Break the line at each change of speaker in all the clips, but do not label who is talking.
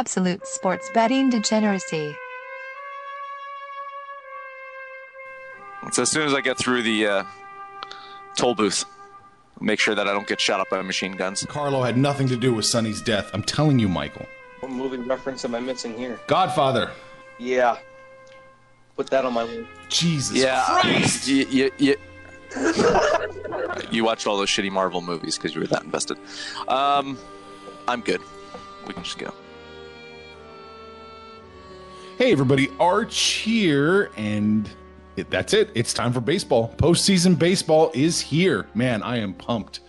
Absolute sports betting degeneracy.
So as soon as I get through the uh, toll booth, make sure that I don't get shot up by machine guns.
Carlo had nothing to do with Sonny's death. I'm telling you, Michael.
What movie reference am I missing here?
Godfather.
Yeah. Put that on my list.
Jesus
Yeah,
Christ.
you, you, you, you watched all those shitty Marvel movies because you were that invested. Um, I'm good. We can just go.
Hey, everybody. Arch here, and it, that's it. It's time for baseball. Postseason baseball is here. Man, I am pumped.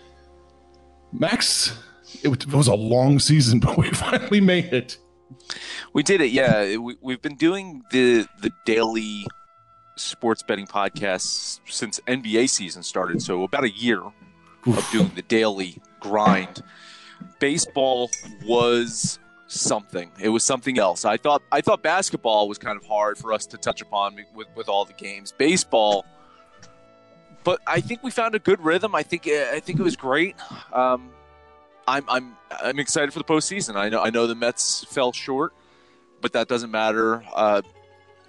Max, it, was- it was a long season, but we finally made it.
We did it, yeah. We, we've been doing the the daily sports betting podcasts since NBA season started, so about a year of doing the daily grind. Baseball was something. It was something else. I thought I thought basketball was kind of hard for us to touch upon with with all the games. Baseball, but I think we found a good rhythm. I think I think it was great. Um, I'm I'm I'm excited for the postseason. I know I know the Mets fell short, but that doesn't matter. Uh,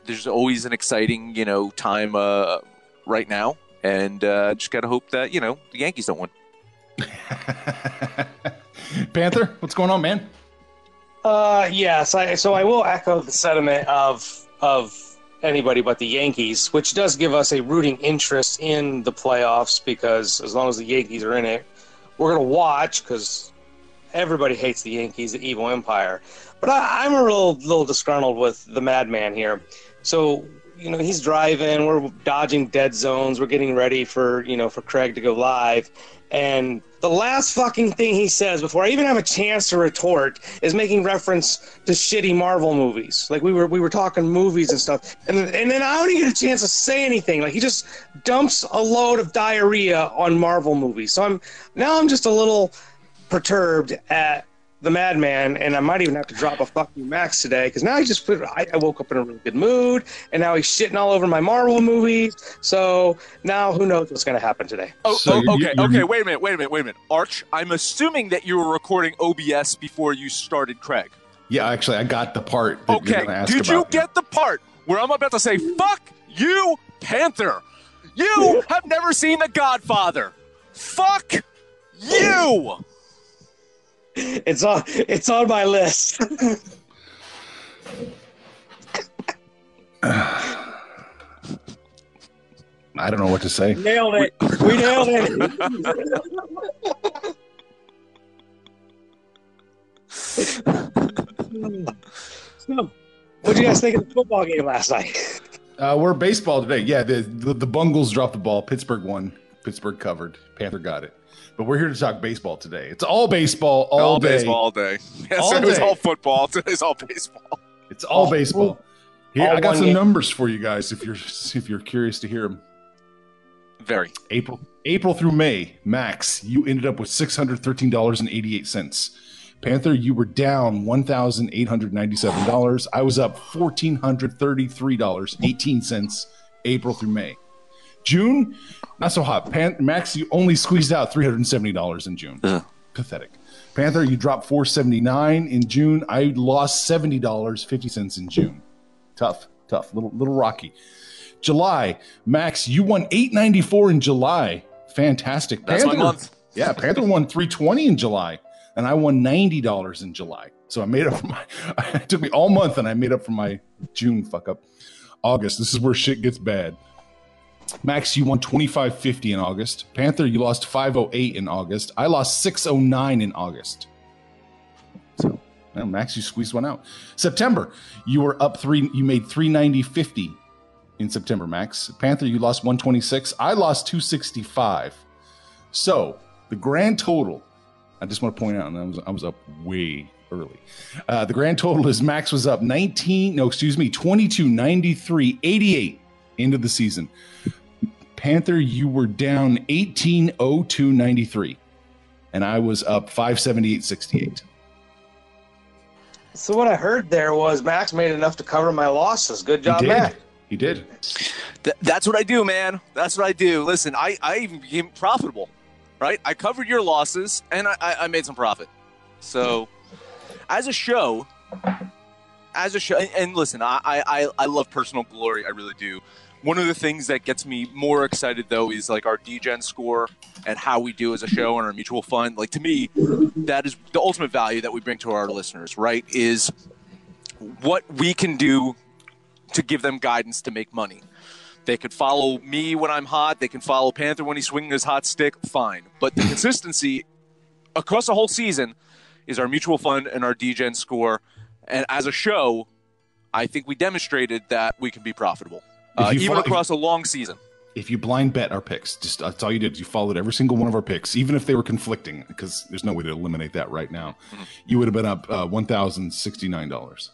there's always an exciting you know time uh, right now, and uh, just gotta hope that you know the Yankees don't win.
Panther, what's going on, man?
Uh, yes. I, so I will echo the sentiment of of anybody but the Yankees, which does give us a rooting interest in the playoffs because as long as the Yankees are in it, we're gonna watch because everybody hates the Yankees, the evil empire. But I, I'm a little little disgruntled with the madman here. So you know he's driving, we're dodging dead zones, we're getting ready for you know for Craig to go live, and the last fucking thing he says before I even have a chance to retort is making reference to shitty Marvel movies. Like we were we were talking movies and stuff, and and then I don't even get a chance to say anything. Like he just dumps a load of diarrhea on Marvel movies. So I'm now I'm just a little perturbed at the madman, and I might even have to drop a fuck you Max today because now he just put. I, I woke up in a really good mood, and now he's shitting all over my Marvel movies. So now who knows what's going to happen today?
Oh,
So
oh,
you're-
okay,
you're-
okay. Wait a minute, wait a minute, wait a minute. Arch, I'm assuming that you were recording OBS before you started Craig.
Yeah, actually, I got the part that you're
Okay,
ask
did you
about.
get the part where I'm about to say, fuck you, Panther? You have never seen The Godfather. Fuck you!
It's on. It's on my list.
I don't know what to say.
nailed it. We nailed it. so, what do you guys think of the football game last night?
Uh, we're baseball today. Yeah, the, the the Bungles dropped the ball. Pittsburgh won. Pittsburgh covered. Panther got it. But we're here to talk baseball today. It's all baseball all, day.
baseball all day. Yes,
All
it was
day.
all football. Today's all baseball.
It's all baseball. Yeah,
All
I got some
game.
numbers for you guys if you're if you're curious to hear them.
Very.
April April through May, Max, you ended up with six hundred thirteen dollars and eighty eight cents. Panther, you were down one thousand eight hundred ninety seven dollars. I was up fourteen hundred thirty three dollars eighteen cents. April through May. June, not so hot. Pan- Max, you only squeezed out three hundred seventy dollars in June.
Ugh.
Pathetic. Panther, you dropped four seventy nine in June. I lost seventy dollars fifty cents in June. Tough, tough, little little rocky. July, Max, you won eight ninety four in July. Fantastic.
That's my month.
Yeah, Panther won three twenty in July, and I won ninety dollars in July. So I made up for my. It took me all month, and I made up for my June fuck up. August, this is where shit gets bad. Max, you won twenty five fifty in August. Panther, you lost five oh eight in August. I lost six oh nine in August. So, well, Max, you squeezed one out. September, you were up three. You made three ninety fifty in September. Max Panther, you lost one twenty six. I lost two sixty five. So the grand total, I just want to point out, and I was, I was up way early. Uh, the grand total is Max was up 19, no, excuse me, 22, 93, 88 into the season. Panther, you were down 18, 93. And I was up 578, 68.
So what I heard there was Max made enough to cover my losses. Good job,
did.
Max.
He did.
Th- that's what I do, man. That's what I do. Listen, I, I even became profitable, right? I covered your losses and I, I, I made some profit. So, as a show, as a show, and, and listen, I, I, I love personal glory. I really do. One of the things that gets me more excited, though, is like our Degen score and how we do as a show and our mutual fund. Like, to me, that is the ultimate value that we bring to our listeners, right? Is what we can do to give them guidance to make money. They could follow me when I'm hot. They can follow Panther when he's swinging his hot stick. Fine. But the consistency across the whole season is our mutual fund and our Degen score. And as a show, I think we demonstrated that we can be profitable, uh,
you
even across a long season.
If you blind bet our picks, just that's all you did. You followed every single one of our picks, even if they were conflicting, because there's no way to eliminate that right now. You would have been up uh, one thousand sixty nine dollars.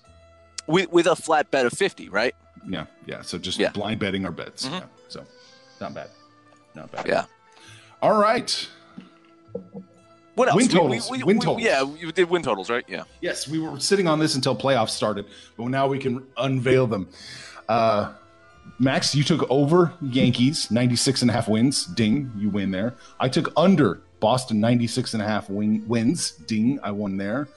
With, with a flat bet of 50, right?
Yeah, yeah. So just
Yeah.
blind betting our bets.
Mhm.
Yeah. So not bad, not bad.
Yeah.
All right.
What else?
Win
We-
totals.
we- we-
Win
we-
totals.
Yeah, we did win totals, right? Yeah.
Yes, we were sitting on this until playoffs started, but now we can unveil them. Uh, Max, you took over Yankees, 96 and a half wins. Ding, you win there. I took under Boston, 96 and a half win- wins. Ding, I won there.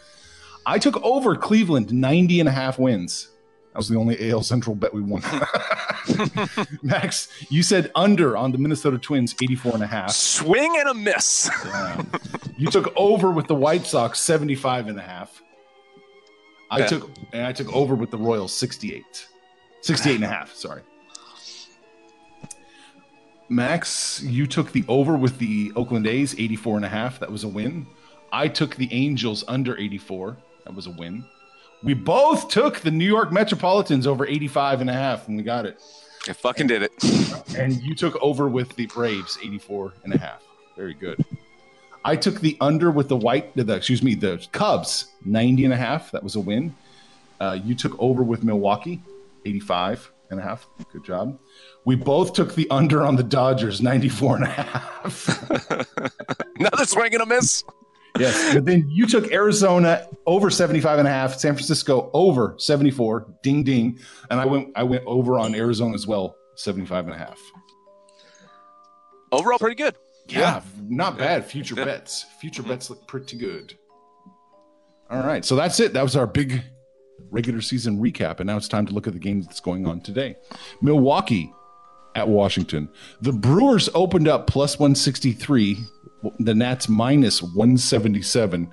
I took over Cleveland, 90 and a half wins. That was the only AL Central bet we won. Max, you said under on the Minnesota Twins, 84 and a half.
Swing and a miss.
You took over with the White Sox 75 and a half. I
Yeah.
took and I took over with the Royals 68. 68 and a half, sorry. Max, you took the over with the Oakland A's 84 and a half. That was a win. I took the Angels under 84. That was a win. We both took the New York Metropolitans over 85 and a half and we got it.
I fucking did it.
And you took over with the Braves, 84 and a half. Very good. I took the under with the white, the, excuse me, the Cubs, 90 and a half. That was a win. Uh, you took over with Milwaukee, 85 and a half. Good job. We both took the under on the Dodgers, 94 and a half.
Another swing and a miss.
yes. But then you took Arizona over 75 and a half, San Francisco over 74. Ding ding. And I went I went over on Arizona as well, 75 and a half.
Overall, pretty good.
Yeah, not bad. Future
Yeah.
bets. Future mm-hmm. bets look pretty good. All right, so that's it. That was our big regular season recap, and now it's time to look at the game that's going on today. Milwaukee at Washington. The Brewers opened up plus 163, the Nats minus 177,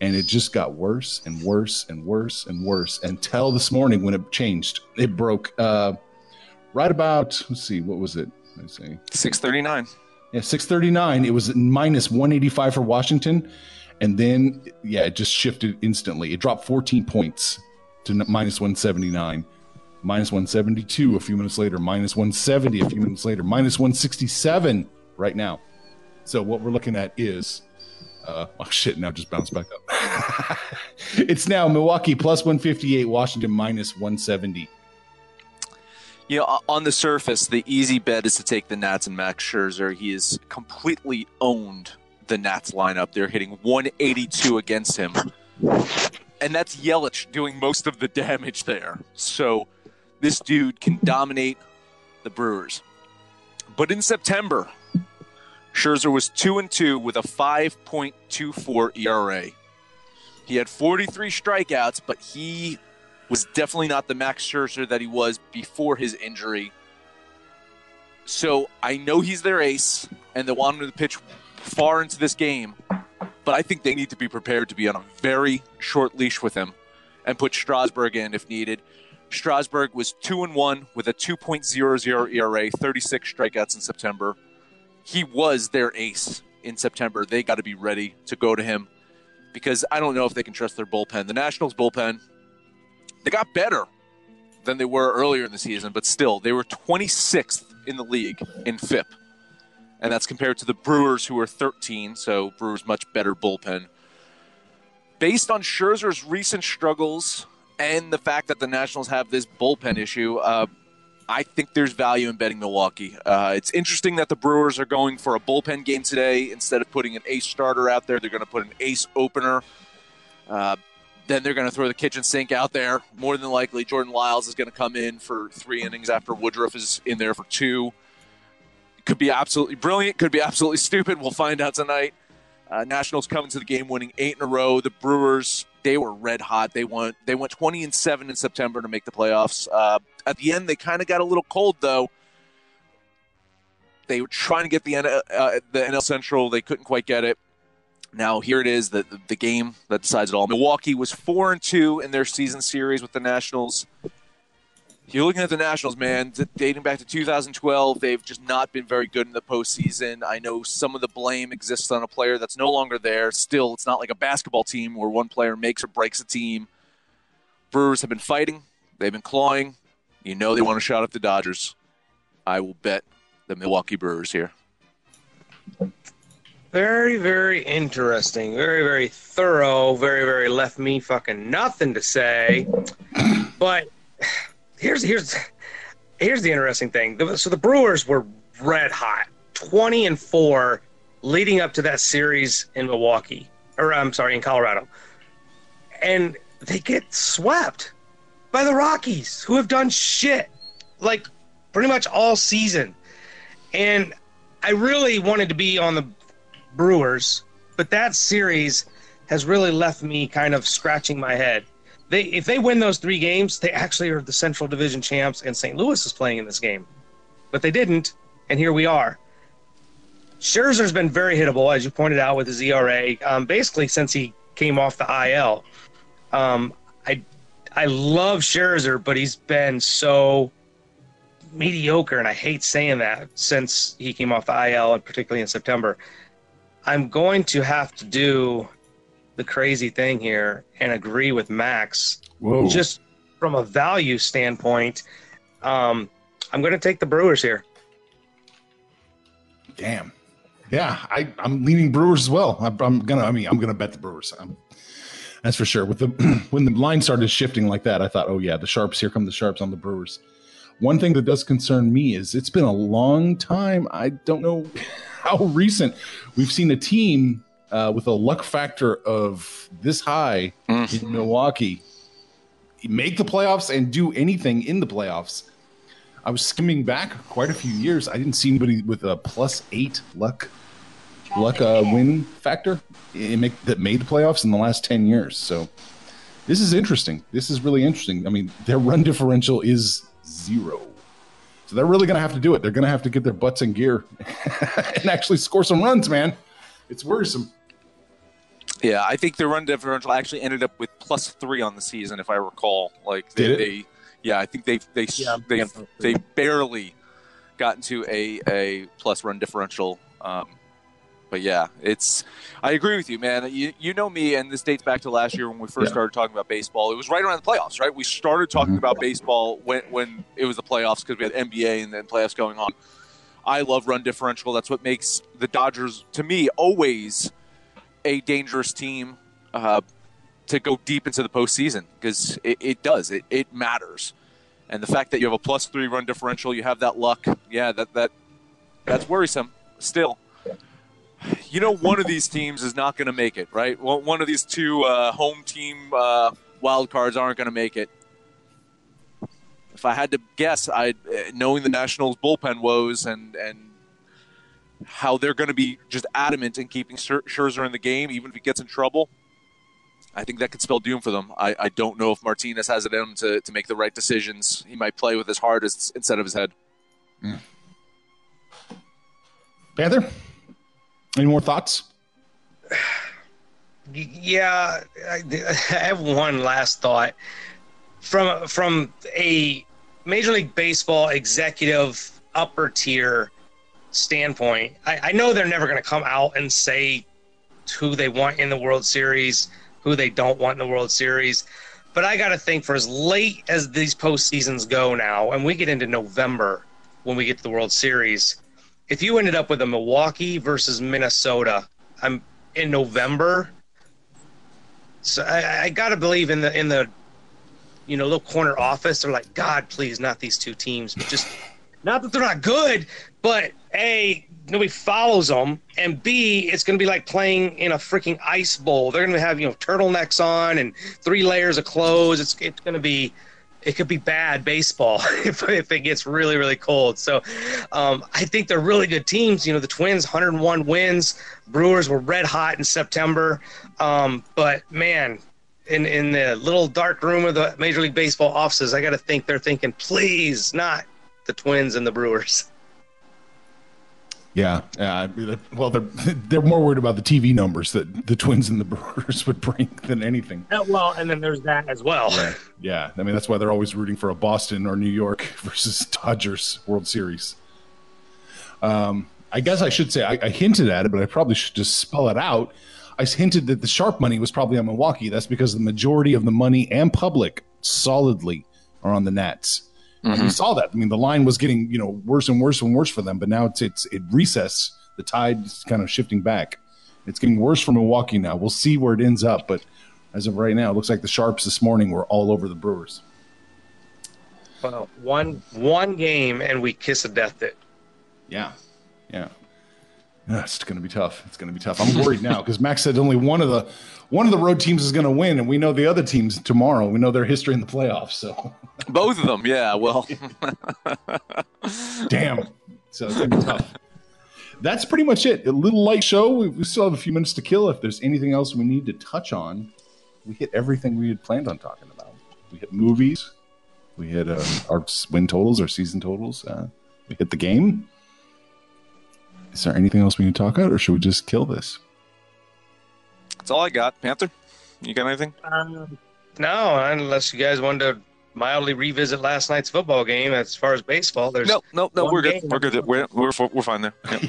and it just got worse and worse and worse and worse until this morning when it changed. It broke uh, right about, let's see, what was it? I say
639.
Yeah, 639. It was minus 185 for Washington. And then, yeah, it just shifted instantly. It dropped 14 points to minus 179, minus 172 a few minutes later, minus 170 a few minutes later, minus 167 right now. So what we're looking at is, uh, oh shit, now just bounced back up. it's now Milwaukee plus 158, Washington minus 170.
You know, on the surface, the easy bet is to take the Nats and Max Scherzer. He is completely owned the Nats lineup. They're hitting 182 against him. And that's Yelich doing most of the damage there. So this dude can dominate the Brewers. But in September, Scherzer was 2 and 2 with a 5.24 ERA. He had 43 strikeouts, but he was definitely not the Max Scherzer that he was before his injury. So I know he's their ace, and they want him to pitch far into this game, but I think they need to be prepared to be on a very short leash with him and put Strasburg in if needed. Strasburg was 2 and 1 with a 2.00 ERA, 36 strikeouts in September. He was their ace in September. They got to be ready to go to him because I don't know if they can trust their bullpen. The Nationals bullpen, they got better than they were earlier in the season, but still, they were 26th in the league in FIP. And that's compared to the Brewers, who are 13, so Brewers much better bullpen. Based on Scherzer's recent struggles and the fact that the Nationals have this bullpen issue, uh, I think there's value in betting Milwaukee. Uh, it's interesting that the Brewers are going for a bullpen game today instead of putting an ace starter out there. They're going to put an ace opener. Uh, then they're going to throw the kitchen sink out there. More than likely, Jordan Lyles is going to come in for three innings after Woodruff is in there for two. Could be absolutely brilliant. Could be absolutely stupid. We'll find out tonight. Uh, Nationals coming to the game, winning eight in a row. The Brewers they were red hot. They went they went 20 and seven in September to make the playoffs. Uh, at the end, they kind of got a little cold though. They were trying to get the uh, the NL Central. They couldn't quite get it. Now here it is, the the game that decides it all. Milwaukee was four and two in their season series with the Nationals you're looking at the Nationals, man, dating back to 2012, they've just not been very good in the postseason. I know some of the blame exists on a player that's no longer there. Still, it's not like a basketball team where one player makes or breaks a team. Brewers have been fighting, they've been clawing. You know they want to shot at the Dodgers. I will bet the Milwaukee Brewers here.
Very, very interesting. Very, very thorough. Very, very left me fucking nothing to say. But here's here's here's the interesting thing. So the Brewers were red hot, twenty and four, leading up to that series in Milwaukee, or I'm sorry, in Colorado, and they get swept by the Rockies, who have done shit like pretty much all season. And I really wanted to be on the Brewers, but that series has really left me kind of scratching my head they if they win those three games, they actually are the Central Division champs, and St. Louis is playing in this game, but they didn't, and here we are. Scherzer's been very hittable, as you pointed out, with his ERA, um, basically since he came off the IL. Um, I I love Scherzer, but he's been so mediocre, and I hate saying that since he came off the IL, and particularly in September. I'm going to have to do the crazy thing here and agree with Max. Whoa. Just from a value standpoint, um, I'm going to take the Brewers here.
Damn. Yeah, I, I'm leaning Brewers as well. I, am gonna. I mean, I'm gonna bet the Brewers. I'm, that's for sure. With the when the line started shifting like that, I thought, oh yeah, the sharps. Here come the sharps on the Brewers. One thing that does concern me is it's been a long time. I don't know how recent we've seen a team uh, with a luck factor of this high mm. in Milwaukee, make the playoffs and do anything in the playoffs. I was skimming back quite a few years. I didn't see anybody with a plus eight luck luck uh, win factor make, that made the playoffs in the last ten years. So this is interesting. This is really interesting. I mean, their run differential is zero. So they're really going to have to do it. They're going to have to get their butts in gear and actually score some runs, man. It's worrisome.
Yeah, I think the run differential actually ended up with plus three on the season, if I recall. Like they, they yeah, I think they they yeah, they they barely got into a a plus run differential. Um, but yeah, it's I agree with you, man. You you know me, and this dates back to last year when we first yeah. started talking about baseball. It was right around the playoffs, right? We started talking mm-hmm. about baseball when when it was the playoffs because we had NBA and then playoffs going on. I love run differential. That's what makes the Dodgers, to me, always a dangerous team uh, to go deep into the postseason because it, it does. It, it matters. And the fact that you have a plus three run differential, you have that luck. Yeah, that that that's worrisome. Still, you know, one of these teams is not going to make it, right? Well, one of these two uh, home team uh, wild cards aren't going to make it. If I had to guess, I knowing the Nationals bullpen woes and and how they're going to be just adamant in keeping Scherzer in the game, even if he gets in trouble. I think that could spell doom for them. I, I don't know if Martinez has it in him to, to make the right decisions. He might play with his heart as, instead of his head. Mm.
Panther, any more thoughts?
Yeah, I, I have one last thought from from a Major League Baseball executive upper tier standpoint. I, I know they're never going to come out and say who they want in the World Series, who they don't want in the World Series. But I got to think for as late as these postseasons go now, and we get into November when we get to the World Series, if you ended up with a Milwaukee versus Minnesota, I'm in November. So I, I got to believe in the in the you know little corner office. They're like, God, please, not these two teams. But just not that they're not good, but a nobody follows them, and B, it's going to be like playing in a freaking ice bowl. They're going to have you know turtlenecks on and three layers of clothes. It's it's going to be it could be bad baseball if, if it gets really really cold. So um, I think they're really good teams. You know the Twins 101 wins. Brewers were red hot in September, um, but man. In, in the little dark room of the Major League Baseball offices, I got to think they're thinking, please, not the Twins and the Brewers.
Yeah, uh, well, they're they're more worried about the TV numbers that the Twins and the Brewers would bring than anything.
Uh, well, and then there's that as well.
Yeah. yeah, I mean that's why they're always rooting for a Boston or New York versus Dodgers World Series. Um, I guess I should say I, I hinted at it, but I probably should just spell it out. I hinted that the sharp money was probably on Milwaukee. That's because the majority of the money and public solidly are on the Nats. Mm-hmm. And we saw that. I mean, the line was getting you know worse and worse and worse for them, but now it's it's it recess. The tide is kind of shifting back. It's getting worse for Milwaukee now. We'll see where it ends up, but as of right now, it looks like the Sharps this morning were all over the Brewers.
Well, one one game and we kiss a death it.
Yeah, yeah. It's going to be tough. It's going to be tough. I'm worried now because Max said only one of the one of the road teams is going to win, and we know the other teams tomorrow. We know their history in the playoffs. So
both of them, yeah. Well,
damn. So it's going to be tough. That's pretty much it. A little light show. We, we still have a few minutes to kill. If there's anything else we need to touch on, we hit everything we had planned on talking about. We hit movies. We hit uh, our win totals, our season totals. Uh, we hit the game. Is there anything else we need to talk about, or should we just kill this?
That's all I got. Panther, you got anything? Um,
no, unless you guys wanted to mildly revisit last night's football game. As far as baseball, there's
no, no, no. We're good. We're good. We're we're we're fine there.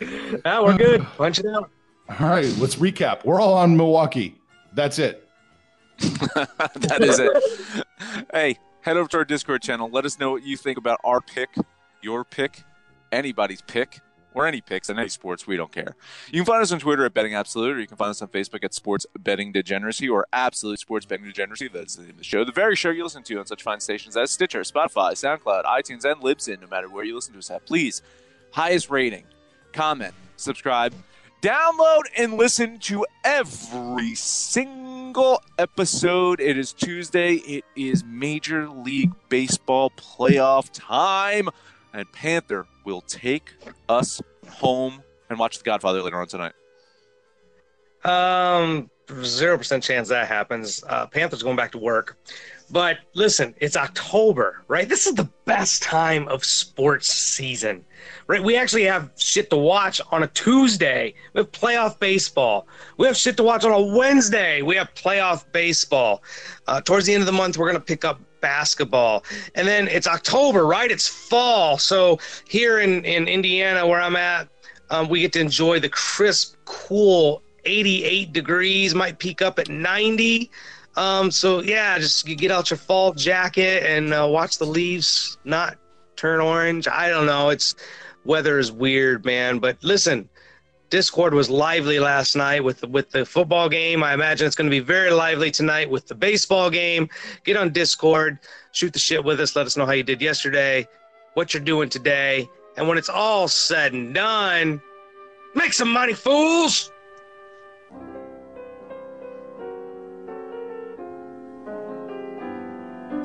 Yep.
ah, we're good. Punch it out.
All right, let's recap. We're all on Milwaukee. That's it.
that is it. hey, head over to our Discord channel. Let us know what you think about our pick, your pick, anybody's pick, or any picks in any sports. We don't care. You can find us on Twitter at Betting Absolute, or you can find us on Facebook at Sports Betting Degeneracy or Absolute Sports Betting Degeneracy. That's the name of the show. The very show you listen to on such fine stations as Stitcher, Spotify, SoundCloud, iTunes, and Libsyn, no matter where you listen to us at. Please, highest rating, comment, subscribe, download, and listen to every single episode. It is Tuesday. It is Major League Baseball playoff time and Panther will take us home and watch The Godfather later on tonight?
Um, zero percent chance that happens. Uh, Panther's going back to work. But listen, it's October, right? This is the best time of sports season, right? We actually have shit to watch on a Tuesday. We have playoff baseball. We have shit to watch on a Wednesday. We have playoff baseball. Uh, towards the end of the month, we're going to pick up basketball. And then it's October, right? It's fall. So here in, in Indiana, where I'm at, um, we get to enjoy the crisp, cool 88 degrees, might peak up at 90. Um, so yeah, just get out your fall jacket and uh, watch the leaves not turn orange. I don't know. It's weather is weird, man. But listen, Discord was lively last night with the, with the football game. I imagine it's going to be very lively tonight with the baseball game. Get on Discord, shoot the shit with us. Let us know how you did yesterday, what you're doing today, and when it's all said and done, make some money, fools.